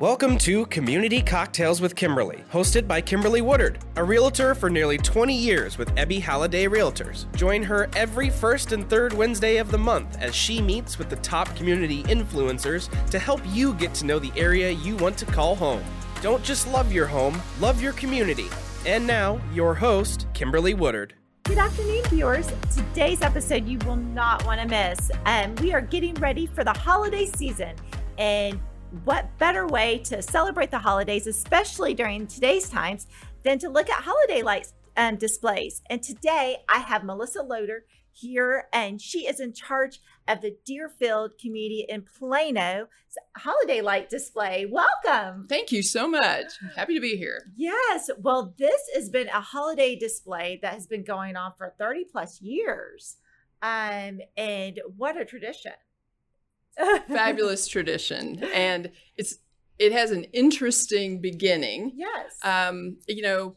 Welcome to Community Cocktails with Kimberly, hosted by Kimberly Woodard, a realtor for nearly 20 years with Ebby Halliday Realtors. Join her every first and third Wednesday of the month as she meets with the top community influencers to help you get to know the area you want to call home. Don't just love your home, love your community. And now, your host, Kimberly Woodard. Good afternoon, viewers. Today's episode you will not want to miss. Um, we are getting ready for the holiday season, and what better way to celebrate the holidays, especially during today's times, than to look at holiday lights um, displays? And today I have Melissa Loder here, and she is in charge of the Deerfield community in Plano holiday light display. Welcome. Thank you so much. Happy to be here. Yes. Well, this has been a holiday display that has been going on for 30 plus years. Um, and what a tradition fabulous tradition, and it's it has an interesting beginning. Yes. Um, you know,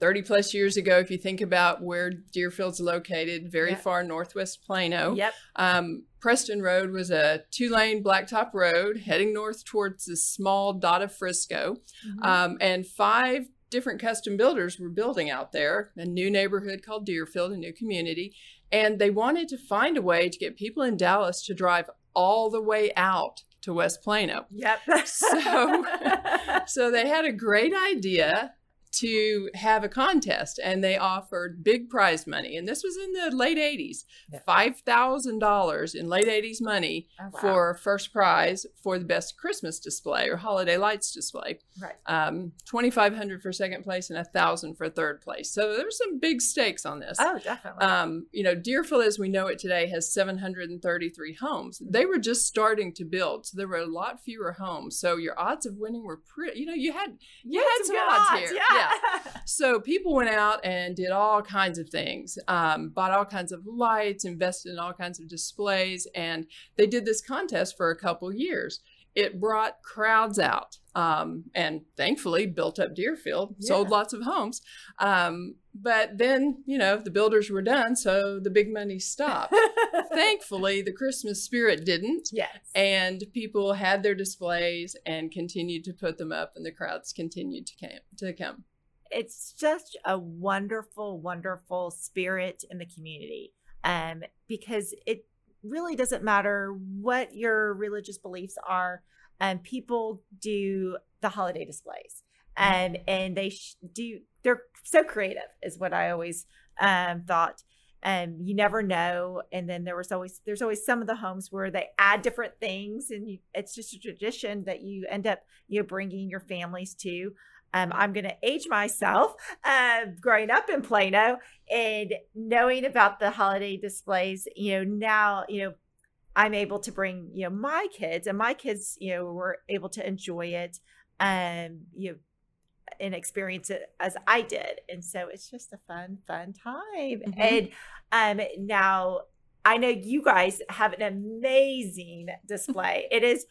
30 plus years ago, if you think about where Deerfield's located, very yep. far northwest Plano. Yep. Um, Preston Road was a two lane blacktop road heading north towards the small dot of Frisco. Mm-hmm. Um, and five different custom builders were building out there a new neighborhood called Deerfield, a new community. And they wanted to find a way to get people in Dallas to drive all the way out to West Plano. Yep. so, so they had a great idea to have a contest and they offered big prize money and this was in the late 80s $5000 in late 80s money oh, wow. for first prize for the best christmas display or holiday lights display. Right. Um, 2500 for second place and a thousand for third place. So there were some big stakes on this. Oh definitely. Um, you know deerfield as we know it today has 733 homes. They were just starting to build so there were a lot fewer homes. So your odds of winning were pretty you know you had you, you had some odds, odds. here. Yeah yeah. so people went out and did all kinds of things, um, bought all kinds of lights, invested in all kinds of displays, and they did this contest for a couple years. It brought crowds out um, and thankfully built up Deerfield, yeah. sold lots of homes. Um, but then, you know, the builders were done, so the big money stopped. thankfully, the Christmas spirit didn't. Yes. And people had their displays and continued to put them up, and the crowds continued to, came, to come it's just a wonderful, wonderful spirit in the community. Um, because it really doesn't matter what your religious beliefs are. Um, people do the holiday displays, and um, and they sh- do. They're so creative, is what I always um, thought. And you never know. And then there was always there's always some of the homes where they add different things, and you, it's just a tradition that you end up you know bringing your families to. Um, I'm going to age myself uh, growing up in Plano and knowing about the holiday displays. You know, now, you know, I'm able to bring, you know, my kids and my kids, you know, were able to enjoy it, um, you know, and experience it as I did. And so it's just a fun, fun time. Mm-hmm. And um, now I know you guys have an amazing display. it is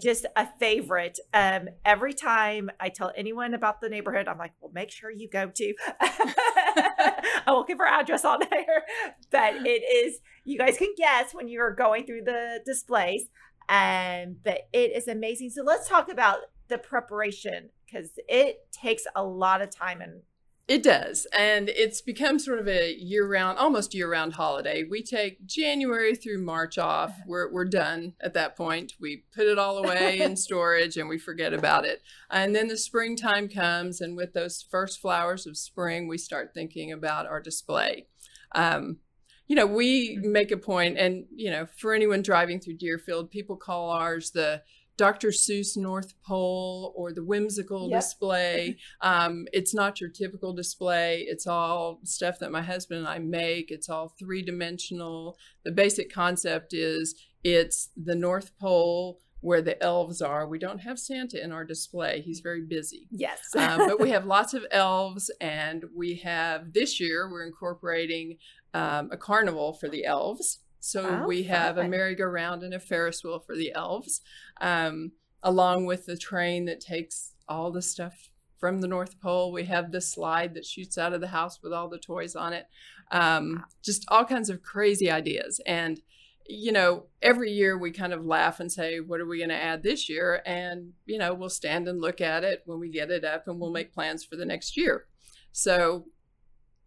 just a favorite. Um, every time I tell anyone about the neighborhood, I'm like, well, make sure you go to. I won't give her address on there, but it is. You guys can guess when you're going through the displays, and um, but it is amazing. So let's talk about the preparation because it takes a lot of time and it does. And it's become sort of a year round, almost year round holiday. We take January through March off. We're, we're done at that point. We put it all away in storage and we forget about it. And then the springtime comes, and with those first flowers of spring, we start thinking about our display. Um, you know, we mm-hmm. make a point, and, you know, for anyone driving through Deerfield, people call ours the Dr. Seuss North Pole or the whimsical yep. display. Um, it's not your typical display. It's all stuff that my husband and I make. It's all three dimensional. The basic concept is it's the North Pole where the elves are. We don't have Santa in our display. He's very busy. Yes. um, but we have lots of elves, and we have this year, we're incorporating um, a carnival for the elves. So oh, we have fun. a merry-go-round and a Ferris wheel for the elves, um, along with the train that takes all the stuff from the North Pole. We have the slide that shoots out of the house with all the toys on it. Um, just all kinds of crazy ideas. And you know, every year we kind of laugh and say, what are we going to add this year? And, you know, we'll stand and look at it when we get it up and we'll make plans for the next year. So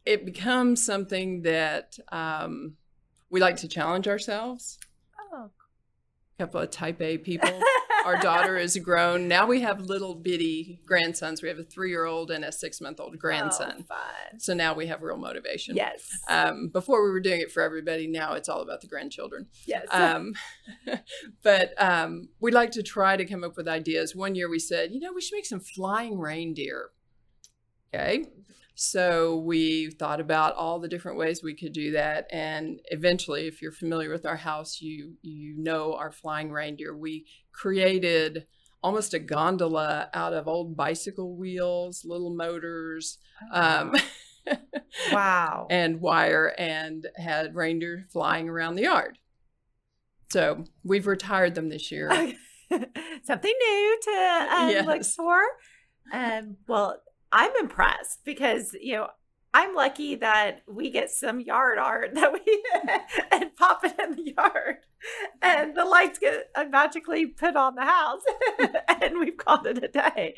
it becomes something that um, we like to challenge ourselves. Oh. A couple of type A people. Our daughter is grown. Now we have little bitty grandsons. We have a three year old and a six month old grandson. Oh, fun. So now we have real motivation. Yes. Um, before we were doing it for everybody. Now it's all about the grandchildren. yes. Um, but um, we like to try to come up with ideas. One year we said, you know, we should make some flying reindeer. Okay. So we thought about all the different ways we could do that, and eventually, if you're familiar with our house, you you know our flying reindeer. We created almost a gondola out of old bicycle wheels, little motors, um, wow. and wire, and had reindeer flying around the yard. So we've retired them this year. Something new to um, look for. Um, well, I'm impressed because you know I'm lucky that we get some yard art that we and pop it in the yard, and the lights get uh, magically put on the house, and we've called it a day.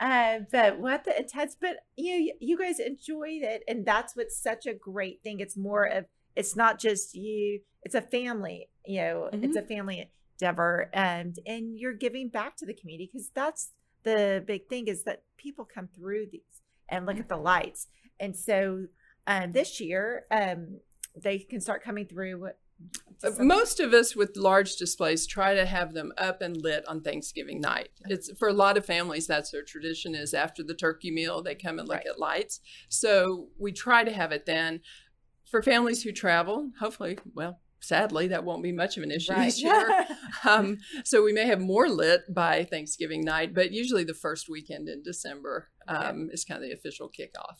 Um, but what the intense, but you know, you guys enjoyed it, and that's what's such a great thing. It's more of it's not just you; it's a family. You know, it's a family endeavor, and and you're giving back to the community because that's the big thing is that people come through these and look at the lights. And so um, this year, um, they can start coming through. what- Uh, Most of us with large displays try to have them up and lit on Thanksgiving night. It's for a lot of families that's their tradition is after the turkey meal they come and look Right. at lights. So we try to have it then. For families who travel, hopefully, well, sadly that won't be much of an issue this year. Um, so we may have more lit by Thanksgiving night, but usually the first weekend in December um, is kind of the official kickoff.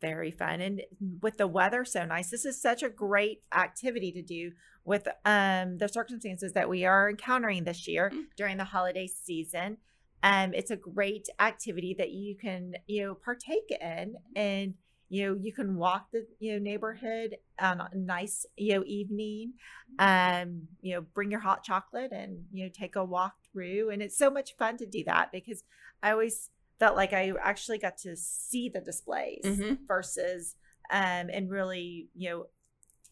Very fun. And with the weather so nice, this is such a great activity to do with um, the circumstances that we are encountering this year Mhm. during the holiday season. Um, it's a great activity that you can, you know, partake in and you know you can walk the you know neighborhood on a nice you know evening um you know bring your hot chocolate and you know take a walk through. And it's so much fun to do that because i always felt like i actually got to see the displays Mhm. versus um and really you know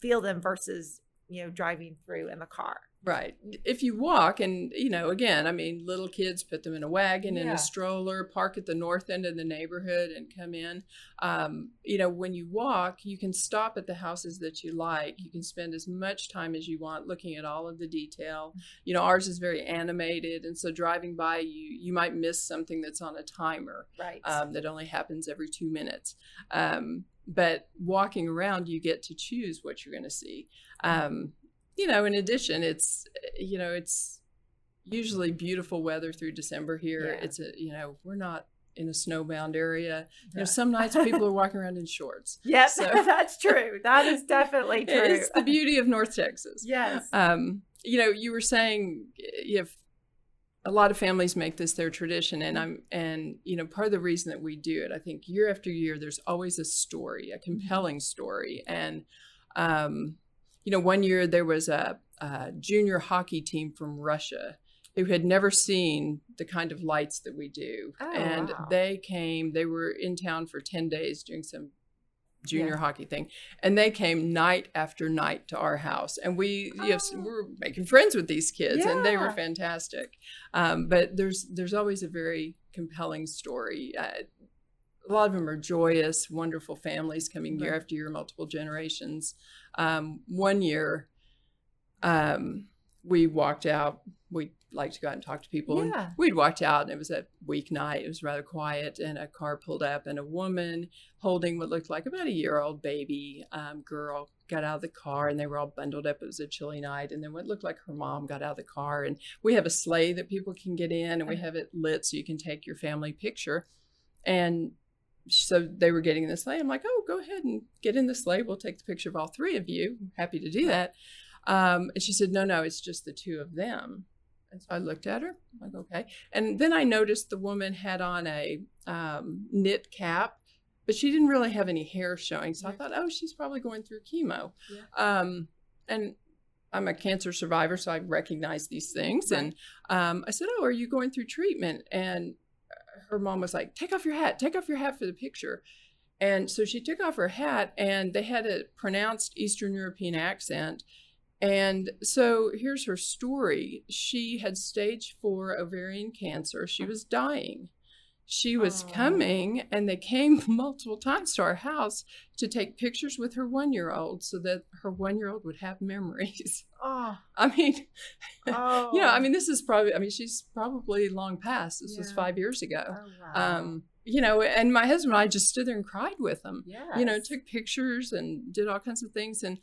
feel them versus you know driving through in the car Right. If you walk, and you know, again, I mean, little kids put them in a wagon, in a stroller, park at the north end of the neighborhood, and come in. Um, you know, when you walk, you can stop at the houses that you like. You can spend as much time as you want looking at all of the detail. You know, ours is very animated, and so driving by, you you might miss something that's on a timer right um, that only happens every two minutes. Um, but walking around, you get to choose what you're going to see. Um, you know, in addition, it's you know it's usually beautiful weather through December here. Yeah. It's a you know we're not in a snowbound area. You know, some nights people are walking around in shorts. yes so- that's true that is definitely true It's the beauty of North Texas. yes Um, you know, you were saying if a lot of families make this their tradition, and I'm and you know part of the reason that we do it, I think year after year, there's always a story, a compelling story, and um, you know, one year there was a, a junior hockey team from Russia who had never seen the kind of lights that we do, Oh, and wow. they came. They were in town for ten days doing some junior Yeah. hockey thing and they came night after night to our house and we you know, Oh. we were making friends with these kids and they were fantastic um, but there's there's always a very compelling story uh, a lot of them are joyous wonderful families coming year Right. after year multiple generations. Um, one year um, we walked out. We like to go out and talk to people and Yeah. we'd walked out and it was a weeknight. It was rather quiet and a car pulled up and a woman holding what looked like about a year old baby um, girl got out of the car and they were all bundled up. It was a chilly night and then what looked like her mom got out of the car and we have a sleigh that people can get in and we have it lit so you can take your family picture. And so they were getting in the sleigh i'm like oh go ahead and get in the sleigh we'll take the picture of all three of you happy to do that um, and she said no no it's just the two of them and so I looked at her, I'm like, okay. And then I noticed the woman had on a um, knit cap, but she didn't really have any hair showing. So I thought, oh, she's probably going through chemo. Yeah. Um, and I'm a cancer survivor, so I recognize these things. Right. And um, I said, "Oh, are you going through treatment?" And her mom was like, "Take off your hat. Take off your hat for the picture." And so she took off her hat, and they had a pronounced Eastern European accent. And so here's her story. She had stage four ovarian cancer. She was dying. She was Aw. coming, and they came multiple times to our house to take pictures with her one year old so that her one year old would have memories. Oh, I mean, oh. you know, I mean, this is probably, I mean, she's probably long past. This was five years ago. Oh, wow. Um, you know, and my husband and I just stood there and cried with them yes. you know, took pictures and did all kinds of things. And,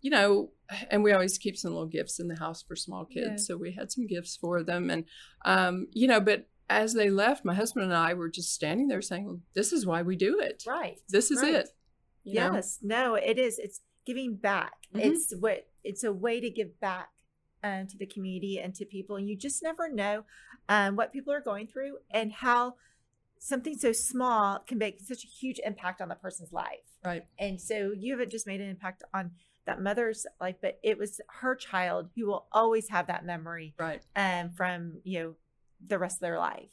you know, and we always keep some little gifts in the house for small kids. Yeah. So we had some gifts for them. And, um, you know, but as they left, my husband and I were just standing there saying, well, this is why we do it. right. This is right. it. you know? Yes. No, it is. It's giving back. Mhm. It's what it's a way to give back um, to the community and to people. And you just never know um, what people are going through and how something so small can make such a huge impact on the person's life. Right. And so you haven't just made an impact on that mother's life, but it was her child who will always have that memory Right. um, from you know the rest of their life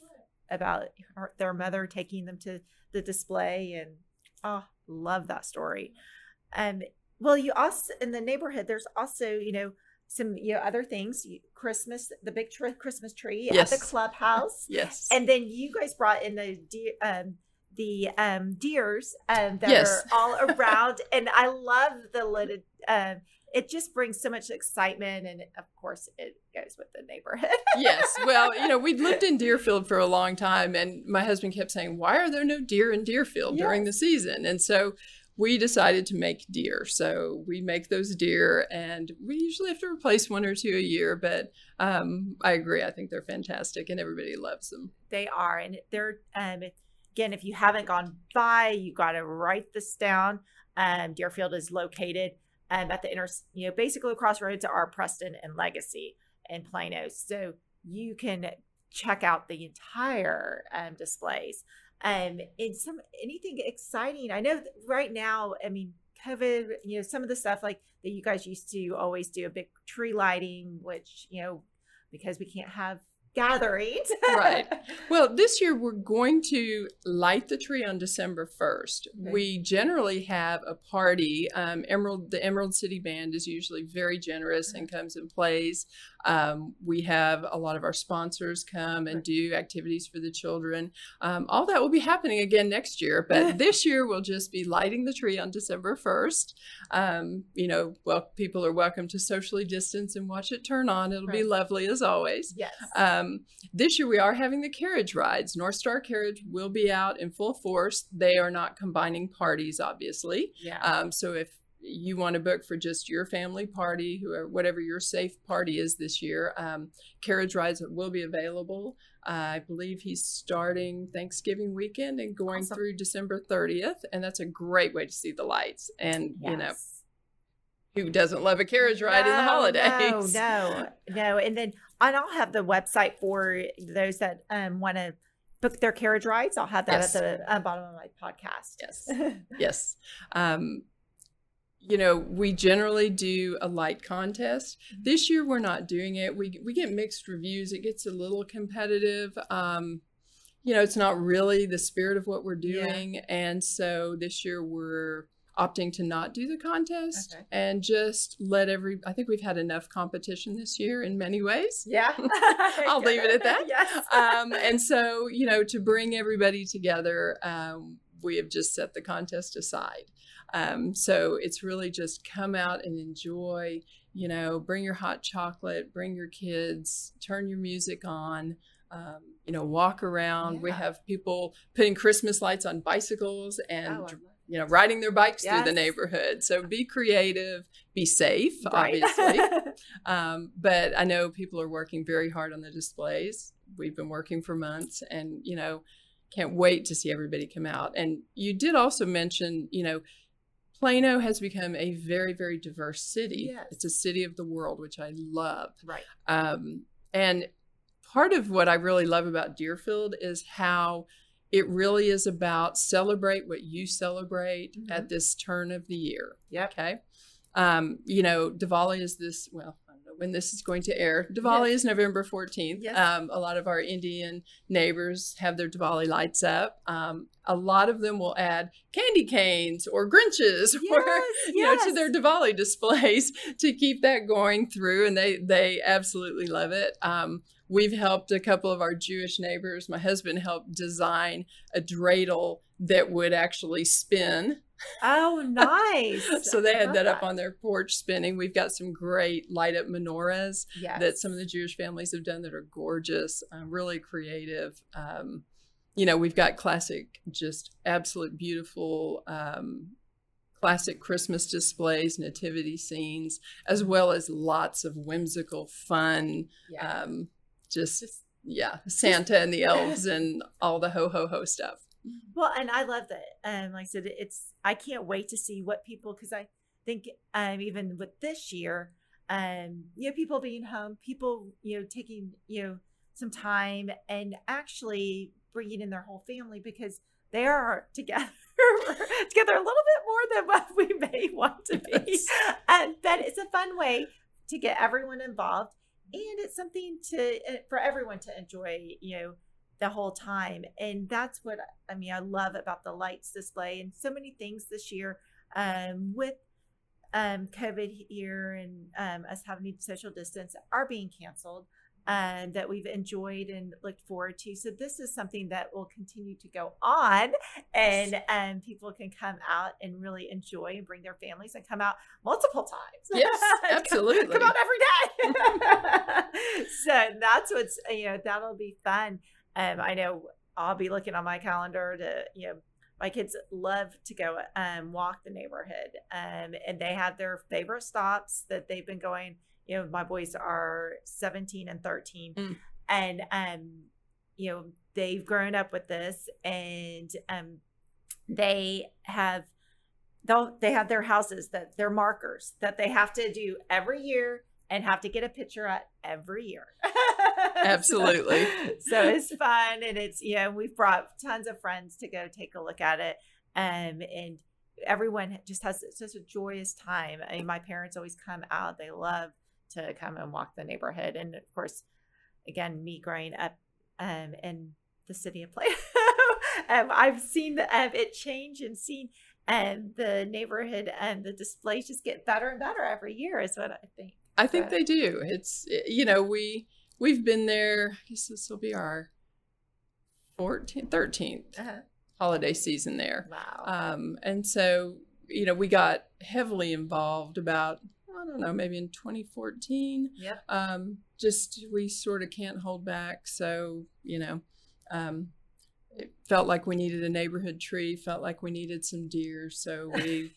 about her, their mother taking them to the display and oh love that story um well you also in the neighborhood there's also you know some you know other things christmas the big tr- christmas tree at the clubhouse Yes. and then you guys brought in the deer um the um deers um that Yes. are all around and i love the little um it just brings so much excitement and of course it goes with the neighborhood yes. Well, you know, we'd lived in Deerfield for a long time, and my husband kept saying, Why are there no deer in Deerfield during the season? And so we decided to make deer. So we make those deer, and we usually have to replace one or two a year, but um, I agree. I think they're fantastic, and everybody loves them. they are and they're um again if you haven't gone by you got to write this down um deerfield is located um at the inter you know basically the crossroads are preston and legacy and plano. So you can check out the entire um displays. Um and some anything exciting i know right now i mean covid you know some of the stuff like that you guys used to always do a big tree lighting which you know because we can't have gatherings Right. Well, this year we're going to light the tree on December 1st. Okay. We generally have a party. Um, Emerald, the Emerald City Band is usually very generous and comes and plays. Um, we have a lot of our sponsors come and do activities for the children. Um, all that will be happening again next year, but this year we'll just be lighting the tree on December 1st. Um, you know, well, people are welcome to socially distance and watch it turn on. It'll be lovely as always. yes Um, this year we are having the carriage rides. North Star Carriage will be out in full force. They are not combining parties, obviously. yeah Um, so if you want to book for just your family party, whoever, whatever your safe party is this year, um, carriage rides will be available. I believe he's starting Thanksgiving weekend and going Awesome. through December 30th, and that's a great way to see the lights. And you know, who doesn't love a carriage ride in the No, holidays? No, no, no. And then and I'll have the website for those that um, want to book their carriage rides. I'll have that Yes. at the uh, bottom of my podcast. Yes. Yes. Um, you know, we generally do a light contest. This year, we're not doing it. We we get mixed reviews. It gets a little competitive. Um, you know, it's not really the spirit of what we're Yeah. doing, and so this year we're opting to not do the contest Okay. and just let every. I think we've had enough competition this year in many ways. yeah. I'll leave it at that. yes. um, and so, you know, to bring everybody together, um, we have just set the contest aside. Um, so it's really just come out and enjoy, you know, bring your hot chocolate, bring your kids, turn your music on. Um, you know, walk around. We have people putting Christmas lights on bicycles and Oh, you know riding their bikes through the neighborhood. So be creative, be safe, Right. obviously. Um, but I know people are working very hard on the displays. We've been working for months and, you know, can't wait to see everybody come out. And you did also mention, you know, Plano has become a very, very diverse city. Yes. It's a city of the world, which I love. right. Um, and part of what I really love about Deerfield is how it really is about celebrate what you celebrate Mhm. at this turn of the year. Yep. Okay. Um, you know, Diwali is this, well, I don't know when this is going to air. Diwali Yes. is November 14th. Yes. Um, a lot of our Indian neighbors have their Diwali lights up. Um, a lot of them will add candy canes or Grinches or, Yes, you know, to their Diwali displays to keep that going through. And they, they absolutely love it. Um, we've helped a couple of our Jewish neighbors. My husband helped design a dreidel that would actually spin. Oh, nice. so they I had love that up on their porch spinning. We've got some great light up menorahs yes. that some of the Jewish families have done that are gorgeous, uh, really creative. Um, you know, we've got classic, just absolute beautiful um, classic Christmas displays, nativity scenes, as well as lots of whimsical, fun, yeah. um, just, yeah, Santa and the elves and all the ho ho ho stuff. Well, and I love that. Um, like I said, it's I can't wait to see what people because I think um even with this year, um, you know, people being home, people you know taking you know some time and actually bringing in their whole family because they are together together a little bit more than what we may want to be. Yes. And but it's a fun way to get everyone involved, and it's something to uh, for everyone to enjoy. You know the whole time. And that's what I mean, I love about the lights display and so many things this year um, with um, COVID here and um, us having to social distance are being canceled. Um, that we've enjoyed and looked forward to. So this is something that will continue to go on, and um, people can come out and really enjoy and bring their families and come out multiple times. Yes, Come- absolutely. come out every day. so that's what's you know that'll be fun. Um, I know I'll be looking on my calendar to, you know, my kids love to go um, walk the neighborhood. Um, and they have their favorite stops that they've been going. You know, my boys are 17 and 13. Mm. And, um, you know, they've grown up with this and um, they have. They'll, they have their houses that they're markers that they have to do every year and have to get a picture at every year. Absolutely. so it's fun and it's you know we've brought tons of friends to go take a look at it um and everyone just has such a joyous time i mean my parents always come out they love to come and walk the neighborhood and of course again me growing up um in the city of plano um, i've seen the, um, it change and seen um, the neighborhood and the displays just get better and better every year is what i think I think But- they do. It's you know we we've been there. I guess this will be our 14th, 13th uh-huh. holiday season there. wow Um, and so you know we got heavily involved about I don't know maybe in 2014. yep Um, just we sort of can't hold back. So you know. Um, it felt like we needed a neighborhood tree. Felt like we needed some deer, so we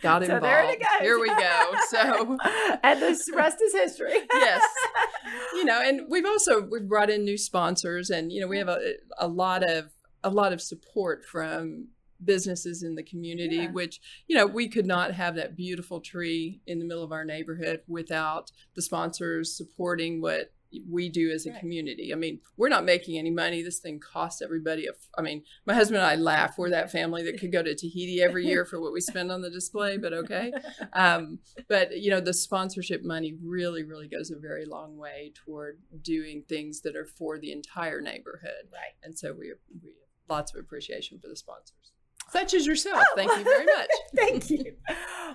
got So involved. there it goes. Here we go. So and the rest is history. Yes. you know and we've also we've brought in new sponsors and you know we have a, a lot of a lot of support from businesses in the community Yeah. which you know we could not have that beautiful tree in the middle of our neighborhood without the sponsors supporting what we do as a Right. community. I mean we're not making any money. This thing costs everybody a f- i mean my husband and i laugh. We're that family that could go to tahiti every year for what we spend on the display but okay. Um, but you know the sponsorship money really really goes a very long way toward doing things that are for the entire neighborhood. Right. and so we, we lots of appreciation for the sponsors. Such as yourself. Thank you very much. Thank you.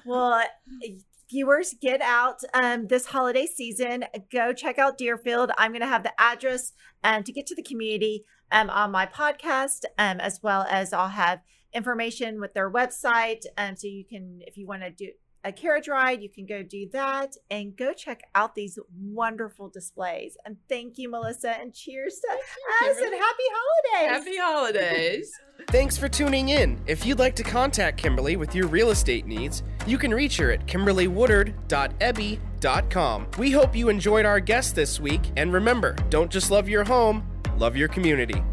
Well, viewers, get out um, this holiday season. Go check out Deerfield. I'm going to have the address um, to get to the community um, on my podcast, um, as well as I'll have information with their website. Um, so you can, if you want to do a carriage ride, you can go do that and go check out these wonderful displays. And thank you, Melissa, and cheers to us and happy holidays. happy holidays Thanks for tuning in. If you'd like to contact Kimberly with your real estate needs, you can reach her at kimberlywoodard.ebby.com. We hope you enjoyed our guest this week, and remember, don't just love your home, love your community.